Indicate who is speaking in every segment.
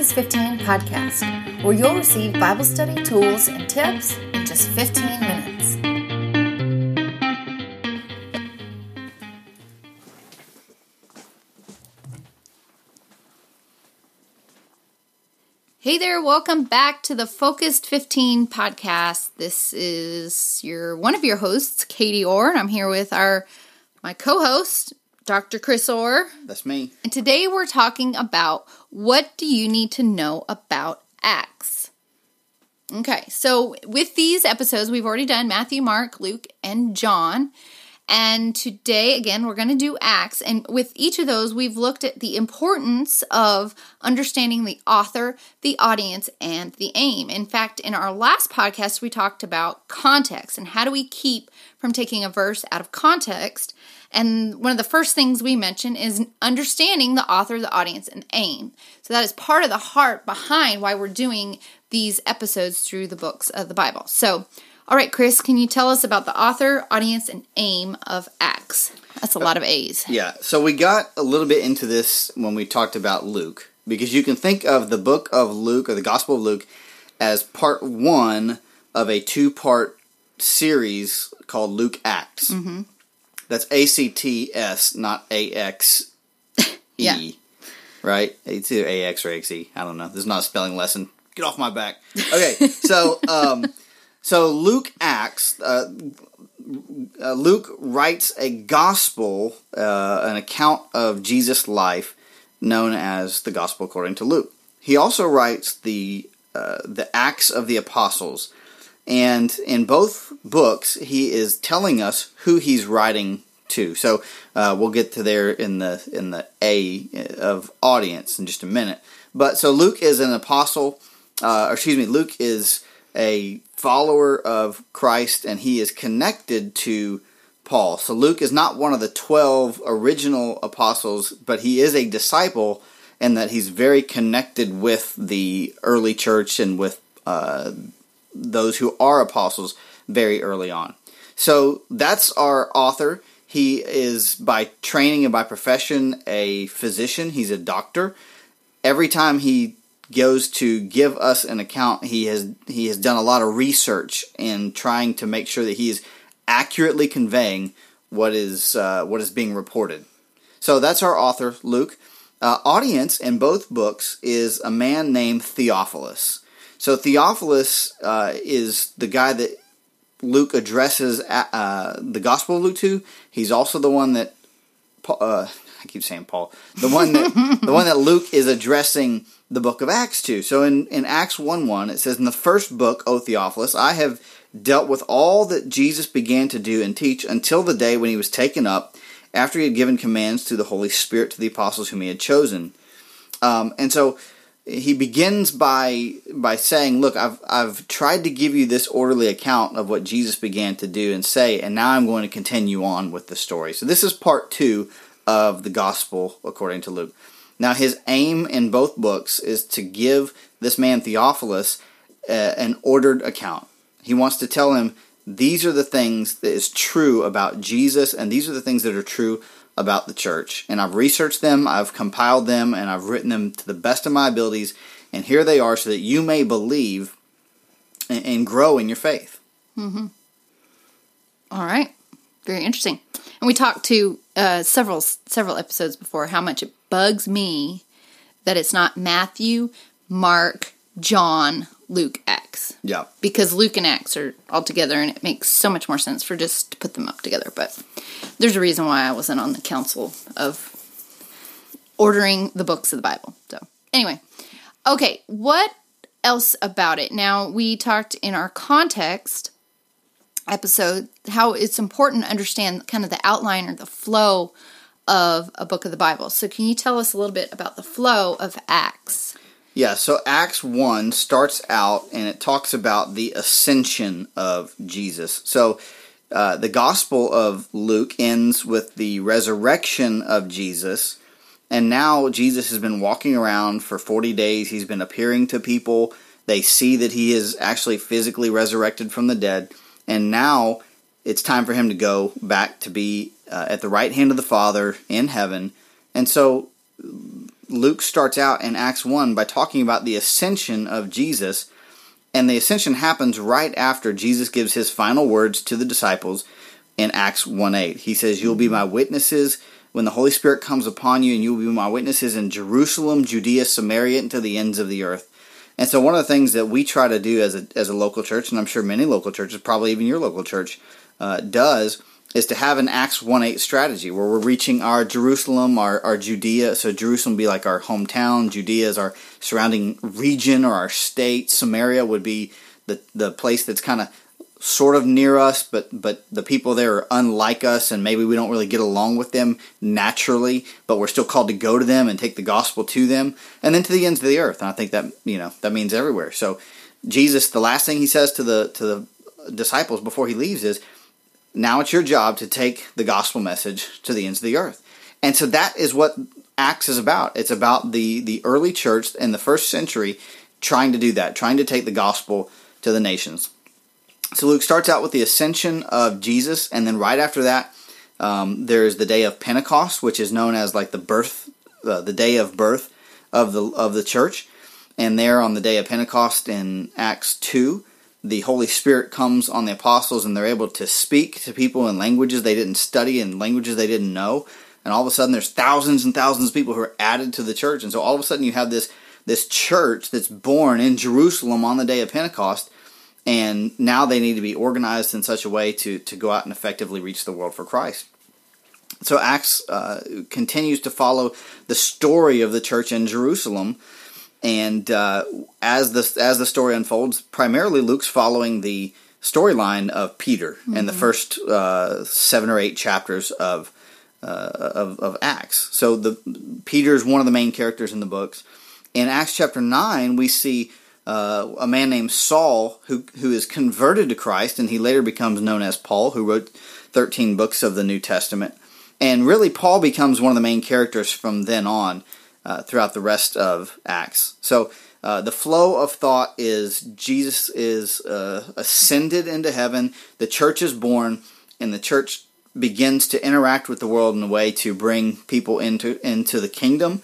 Speaker 1: Focus 15 podcast, where you'll receive Bible study tools and tips in just 15 minutes.
Speaker 2: Hey there, welcome back to the Focused 15 podcast. This is your one of your hosts, Katie Orr, and I'm here with our my co-host, Dr. Chris Orr.
Speaker 3: That's me.
Speaker 2: And today we're talking about what do you need to know about Acts? Okay, so with these episodes, we've already done Matthew, Mark, Luke, and John. And today, again, we're going to do Acts. And with each of those, we've looked at the importance of understanding the author, the audience, and the aim. In fact, in our last podcast, we talked about context and how do we keep from taking a verse out of context. And one of the first things we mention is understanding the author, the audience, and aim. So that is part of the heart behind why we're doing these episodes through the books of the Bible. So, all right, Chris, can you tell us about the author, audience, and aim of Acts? That's a lot of A's.
Speaker 3: Yeah, so we got a little bit into this when we talked about Luke, because you can think of the book of Luke or the Gospel of Luke as part one of a two part series called Luke Acts. Mm-hmm. That's A C T S, not A X E.
Speaker 2: Yeah.
Speaker 3: Right? It's either A X or A X E. I don't know. This is not a spelling lesson. Get off my back. Okay, so um, so Luke Acts. Uh, uh, Luke writes a gospel, uh, an account of Jesus' life, known as the Gospel according to Luke. He also writes the uh, the Acts of the Apostles, and in both books, he is telling us who he's writing to. So uh, we'll get to there in the in the A of audience in just a minute. But so Luke is an apostle, or excuse me, Luke is a follower of Christ, and he is connected to Paul. So Luke is not one of the twelve original apostles, but he is a disciple, and that he's very connected with the early church and with uh, those who are apostles very early on. So that's our author. He is by training and by profession a physician. He's a doctor. Every time he goes to give us an account, he has he has done a lot of research in trying to make sure that he is accurately conveying what is uh, what is being reported. So that's our author, Luke. Uh, audience in both books is a man named Theophilus. So Theophilus uh, is the guy that Luke addresses uh, the Gospel of Luke to. He's also the one that uh, I keep saying Paul, the one that the one that Luke is addressing the book of Acts to. So in, in Acts 1 1, it says, In the first book, O Theophilus, I have dealt with all that Jesus began to do and teach until the day when he was taken up, after he had given commands through the Holy Spirit to the apostles whom he had chosen. Um, and so he begins by by saying, "Look, I've I've tried to give you this orderly account of what Jesus began to do and say, and now I'm going to continue on with the story." So this is part two of the gospel according to Luke. Now, his aim in both books is to give this man Theophilus uh, an ordered account. He wants to tell him these are the things that is true about Jesus, and these are the things that are true about the church. And I've researched them, I've compiled them, and I've written them to the best of my abilities. And here they are so that you may believe and, and grow in your faith.
Speaker 2: Mm-hmm. All right. Very interesting. And we talked to uh, several several episodes before how much it bugs me that it's not Matthew, Mark, John, Luke, Acts.
Speaker 3: Yeah.
Speaker 2: Because Luke and Acts are all together and it makes so much more sense for just to put them up together. But there's a reason why I wasn't on the council of ordering the books of the Bible. So, anyway, okay, what else about it? Now, we talked in our context episode how it's important to understand kind of the outline or the flow of a book of the Bible. So, can you tell us a little bit about the flow of Acts?
Speaker 3: Yeah, so Acts 1 starts out and it talks about the ascension of Jesus. So, uh, the Gospel of Luke ends with the resurrection of Jesus. And now Jesus has been walking around for 40 days. He's been appearing to people. They see that he is actually physically resurrected from the dead. And now it's time for him to go back to be uh, at the right hand of the Father in heaven. And so Luke starts out in Acts 1 by talking about the ascension of Jesus. And the ascension happens right after Jesus gives his final words to the disciples in Acts 1 8. He says, You'll be my witnesses when the Holy Spirit comes upon you, and you will be my witnesses in Jerusalem, Judea, Samaria, and to the ends of the earth. And so, one of the things that we try to do as a, as a local church, and I'm sure many local churches, probably even your local church, uh, does, is to have an Acts 1 8 strategy where we're reaching our Jerusalem, our, our Judea. So, Jerusalem would be like our hometown, Judea is our surrounding region or our state, Samaria would be the, the place that's kind of sort of near us, but but the people there are unlike us, and maybe we don't really get along with them naturally. But we're still called to go to them and take the gospel to them, and then to the ends of the earth. And I think that you know that means everywhere. So Jesus, the last thing he says to the to the disciples before he leaves is, "Now it's your job to take the gospel message to the ends of the earth." And so that is what Acts is about. It's about the the early church in the first century trying to do that, trying to take the gospel to the nations. So Luke starts out with the ascension of Jesus, and then right after that, um, there's the day of Pentecost, which is known as like the birth, uh, the day of birth of the of the church. And there on the day of Pentecost in Acts two, the Holy Spirit comes on the apostles, and they're able to speak to people in languages they didn't study and languages they didn't know. And all of a sudden, there's thousands and thousands of people who are added to the church, and so all of a sudden, you have this this church that's born in Jerusalem on the day of Pentecost and now they need to be organized in such a way to, to go out and effectively reach the world for Christ. So Acts uh, continues to follow the story of the church in Jerusalem, and uh, as the as the story unfolds, primarily Luke's following the storyline of Peter mm-hmm. in the first uh, seven or eight chapters of, uh, of of Acts. So the Peter is one of the main characters in the books. In Acts chapter nine, we see uh, a man named Saul who who is converted to Christ, and he later becomes known as Paul, who wrote 13 books of the New Testament. And really, Paul becomes one of the main characters from then on uh, throughout the rest of Acts. So uh, the flow of thought is Jesus is uh, ascended into heaven, the church is born, and the church begins to interact with the world in a way to bring people into into the kingdom.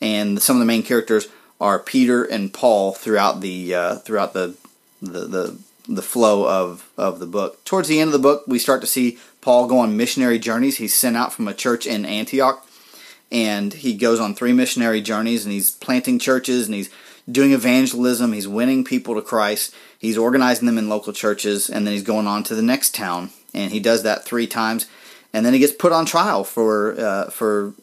Speaker 3: And some of the main characters are Peter and Paul throughout the uh, throughout the, the the the flow of of the book. Towards the end of the book, we start to see Paul go on missionary journeys. He's sent out from a church in Antioch, and he goes on three missionary journeys, and he's planting churches, and he's doing evangelism. He's winning people to Christ. He's organizing them in local churches, and then he's going on to the next town, and he does that three times, and then he gets put on trial for uh, for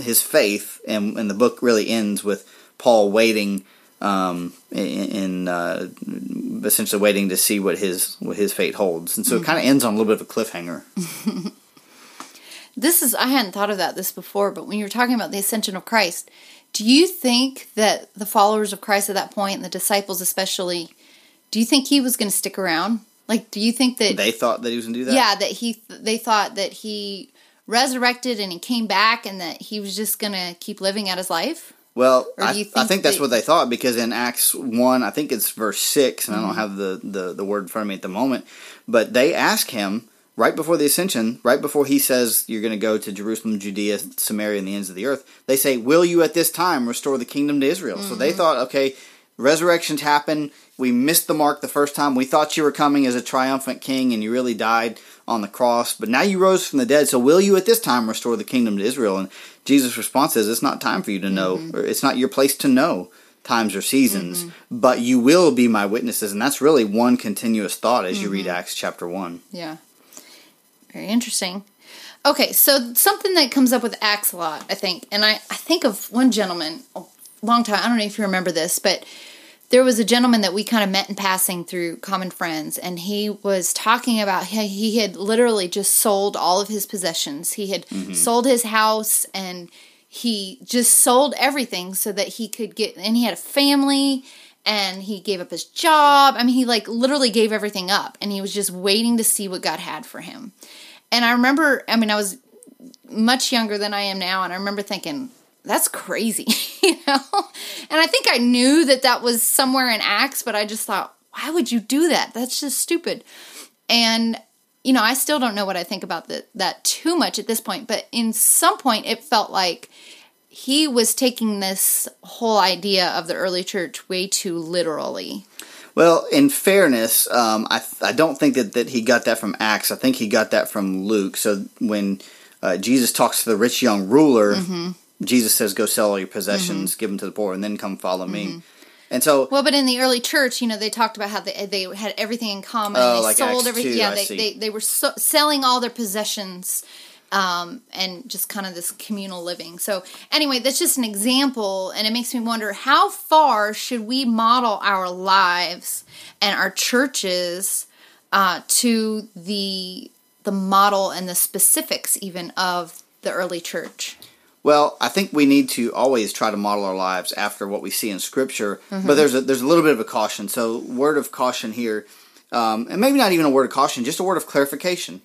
Speaker 3: his faith, and, and the book really ends with Paul waiting um, in, uh, essentially waiting to see what his what his fate holds, and so it kind of ends on a little bit of a cliffhanger.
Speaker 2: this is I hadn't thought of that this before, but when you were talking about the ascension of Christ, do you think that the followers of Christ at that point, and the disciples especially, do you think he was going to stick around? Like, do you think that
Speaker 3: they thought that he was going to do that?
Speaker 2: Yeah, that he they thought that he resurrected and he came back, and that he was just going to keep living out his life.
Speaker 3: Well, I, think, I think that's what they thought because in Acts one, I think it's verse six, and mm-hmm. I don't mm-hmm. have the, the the word in front of me at the moment, but they ask him right before the ascension, right before he says you're going to go to Jerusalem, Judea, Samaria, and the ends of the earth. They say, "Will you at this time restore the kingdom to Israel?" Mm-hmm. So they mm-hmm. thought, okay, resurrections happen. We missed the mark the first time. We thought you were coming as a triumphant king, and you really died on the cross. But now you rose from the dead. So will you at this time restore the kingdom to Israel? And Jesus' response is, It's not time for you to know, mm-hmm. or it's not your place to know times or seasons, mm-hmm. but you will be my witnesses. And that's really one continuous thought as you read mm-hmm. Acts chapter 1.
Speaker 2: Yeah. Very interesting. Okay, so something that comes up with Acts a lot, I think, and I, I think of one gentleman a long time, I don't know if you remember this, but there was a gentleman that we kind of met in passing through common friends, and he was talking about he, he had literally just sold all of his possessions. He had mm-hmm. sold his house and he just sold everything so that he could get, and he had a family and he gave up his job. I mean, he like literally gave everything up and he was just waiting to see what God had for him. And I remember, I mean, I was much younger than I am now, and I remember thinking, that's crazy, you know? And I think I knew that that was somewhere in Acts, but I just thought, why would you do that? That's just stupid. And, you know, I still don't know what I think about the, that too much at this point, but in some point it felt like he was taking this whole idea of the early church way too literally.
Speaker 3: Well, in fairness, um, I I don't think that, that he got that from Acts. I think he got that from Luke. So when uh, Jesus talks to the rich young ruler,
Speaker 2: Mm-hmm.
Speaker 3: Jesus says, "Go sell all your possessions, give them to the poor, and then come follow me." And so,
Speaker 2: Well, but in the early church, you know, they talked about how they they had everything in common.
Speaker 3: Oh,
Speaker 2: they
Speaker 3: like
Speaker 2: sold
Speaker 3: Acts
Speaker 2: everything.
Speaker 3: 2,
Speaker 2: yeah, they, they they were so, selling all their possessions, um, and just kind of this communal living. So anyway, that's just an example, and it makes me wonder how far should we model our lives and our churches uh, to the the model and the specifics even of the early church.
Speaker 3: Well, I think we need to always try to model our lives after what we see in Scripture,
Speaker 2: Mm-hmm.
Speaker 3: but there's a there's a little bit of a caution. So, word of caution here, um, and maybe not even a word of caution, just a word of clarification,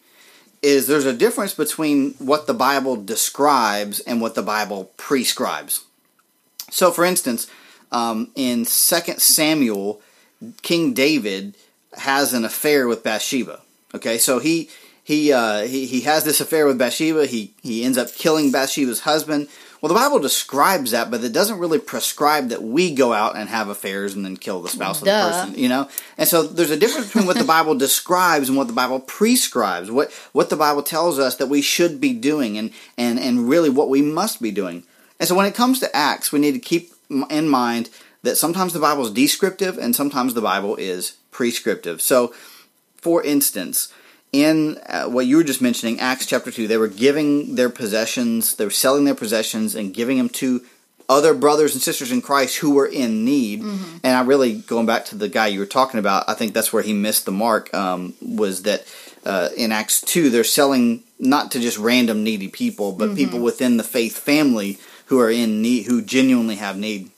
Speaker 3: is there's a difference between what the Bible describes and what the Bible prescribes. So, for instance, um, in Second Samuel, King David has an affair with Bathsheba. Okay, so he he uh, he he has this affair with Bathsheba. He he ends up killing Bathsheba's husband. Well, the Bible describes that, but it doesn't really prescribe that we go out and have affairs and then kill the spouse of the person. You know, and so there's a difference between what the Bible describes and what the Bible prescribes. What what the Bible tells us that we should be doing, and and and really what we must be doing. And so when it comes to Acts, we need to keep in mind that sometimes the Bible is descriptive and sometimes the Bible is prescriptive. So, for instance, in uh, what you were just mentioning, Acts chapter 2, they were giving their possessions, they were selling their possessions and giving them to other brothers and sisters in Christ who were in need. And I really, going back to the guy you were talking about, I think that's where he missed the mark, um, was that uh, in Acts 2, they're selling not to just random needy people, but people within the faith family who are in need, who genuinely have need.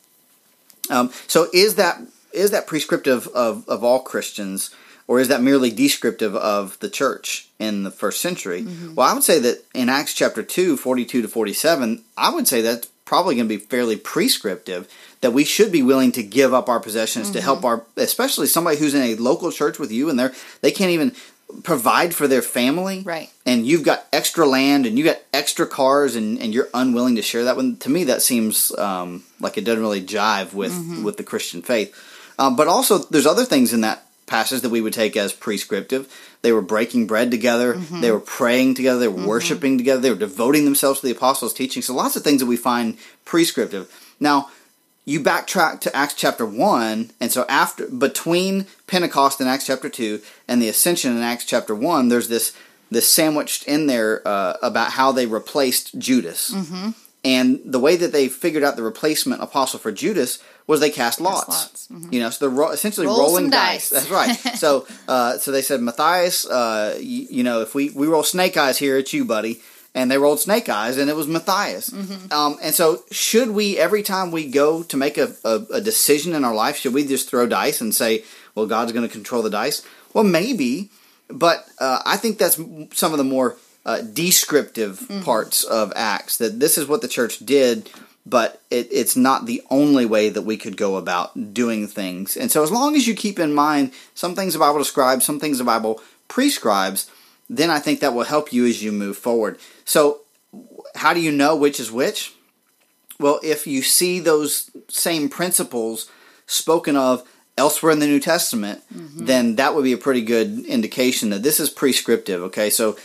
Speaker 3: Um, so is that is that prescriptive of, of all Christians, or is that merely descriptive of the church in the first century? Well, I would say that in Acts chapter 2, 42 to 47, I would say that's probably going to be fairly prescriptive that we should be willing to give up our possessions to help our especially somebody who's in a local church with you and they're they can't even provide for their family.
Speaker 2: Right.
Speaker 3: and you've got extra land and you got extra cars and, and you're unwilling to share that one. To me that seems um, like it doesn't really jive with with the christian faith. Um, but also there's other things in that passage that we would take as prescriptive. They were breaking bread together. They were praying together. They were worshiping together. They were devoting themselves to the apostles teaching. So lots of things that we find prescriptive. Now you backtrack to Acts chapter 1, and so after between Pentecost in Acts chapter 2 and the ascension in Acts chapter 1, there's this this sandwiched in there uh, about how they replaced Judas. Mm-hmm. And the way that they figured out the replacement apostle for Judas was they cast lots.
Speaker 2: lots, Mm-hmm.
Speaker 3: You know, so they're ro- essentially
Speaker 2: Roll
Speaker 3: rolling dice.
Speaker 2: dice.
Speaker 3: That's right. so, uh, so they said, Matthias, uh, you, you know, if we we roll snake eyes here, it's you, buddy. And they rolled snake eyes, and it was Matthias.
Speaker 2: Mm-hmm.
Speaker 3: Um, and so, should we every time we go to make a, a, a decision in our life, should we just throw dice and say, "Well, God's going to control the dice"? Well, maybe, but uh, I think that's some of the more uh, descriptive
Speaker 2: Mm-hmm.
Speaker 3: parts of Acts. That this is what the church did, but it, it's not the only way that we could go about doing things. And so, as long as you keep in mind some things the Bible describes, some things the Bible prescribes, then I think that will help you as you move forward. So, how do you know which is which? Well, if you see those same principles spoken of elsewhere in the New Testament, mm-hmm. then that would be a pretty good indication that this is prescriptive. Okay, so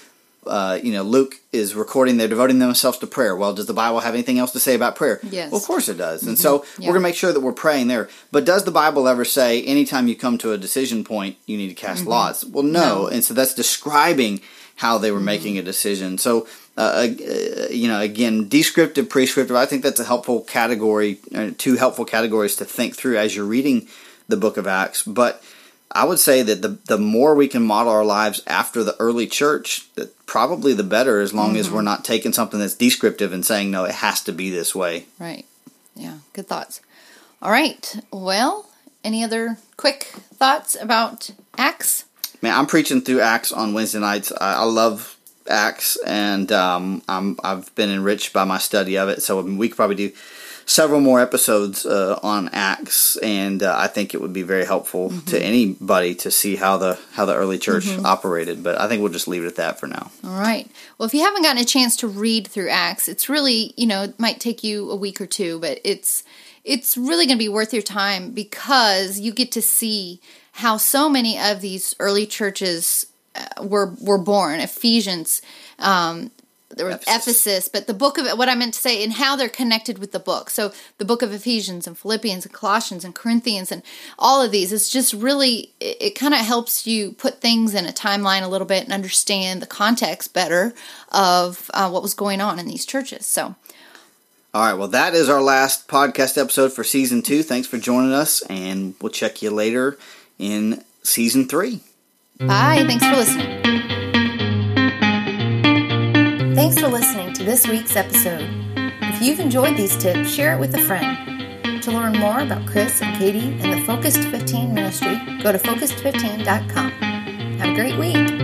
Speaker 3: uh, you know Luke is recording; they're devoting themselves to prayer. Well, does the Bible have anything else to say about prayer?
Speaker 2: Yes.
Speaker 3: well, of course it does. And so
Speaker 2: Yeah.
Speaker 3: we're gonna make sure that we're praying there. But does the Bible ever say anytime you come to a decision point, you need to cast lots? Well, no.
Speaker 2: No.
Speaker 3: And so that's describing how they were making a decision. So, uh, uh, you know, again, descriptive, prescriptive. I think that's a helpful category, uh, two helpful categories to think through as you're reading the Book of Acts. But I would say that the the more we can model our lives after the early church, that probably the better. As long as we're not taking something that's descriptive and saying no, it has to be this way.
Speaker 2: Right. Yeah, good thoughts. All right. Well, any other quick thoughts about Acts?
Speaker 3: Man, I'm preaching through Acts on Wednesday nights. I, I love Acts, and um, I'm I've been enriched by my study of it. So we could probably do several more episodes uh, on Acts, and uh, I think it would be very helpful to anybody to see how the how the early church operated. But I think we'll just leave it at that for now.
Speaker 2: All right. Well, if you haven't gotten a chance to read through Acts, it's really, you know, it might take you a week or two, but it's it's really going to be worth your time because you get to see how so many of these early churches uh, were were born. Ephesians, um, there was
Speaker 3: Ephesus.
Speaker 2: Ephesus, but the book of what I meant to say and how they're connected with the book. So the book of Ephesians and Philippians and Colossians and Corinthians and all of these. It's just really it, it kind of helps you put things in a timeline a little bit and understand the context better of uh, what was going on in these churches. So
Speaker 3: All right, well, that is our last podcast episode for season two. Thanks for joining us, and we'll check you later in season three.
Speaker 2: bye. Thanks for listening.
Speaker 1: For listening to this week's episode. If you've enjoyed these tips, share it with a friend. To learn more about Chris and Katie and the Focused 15 ministry, go to focused15.com. Have a great week.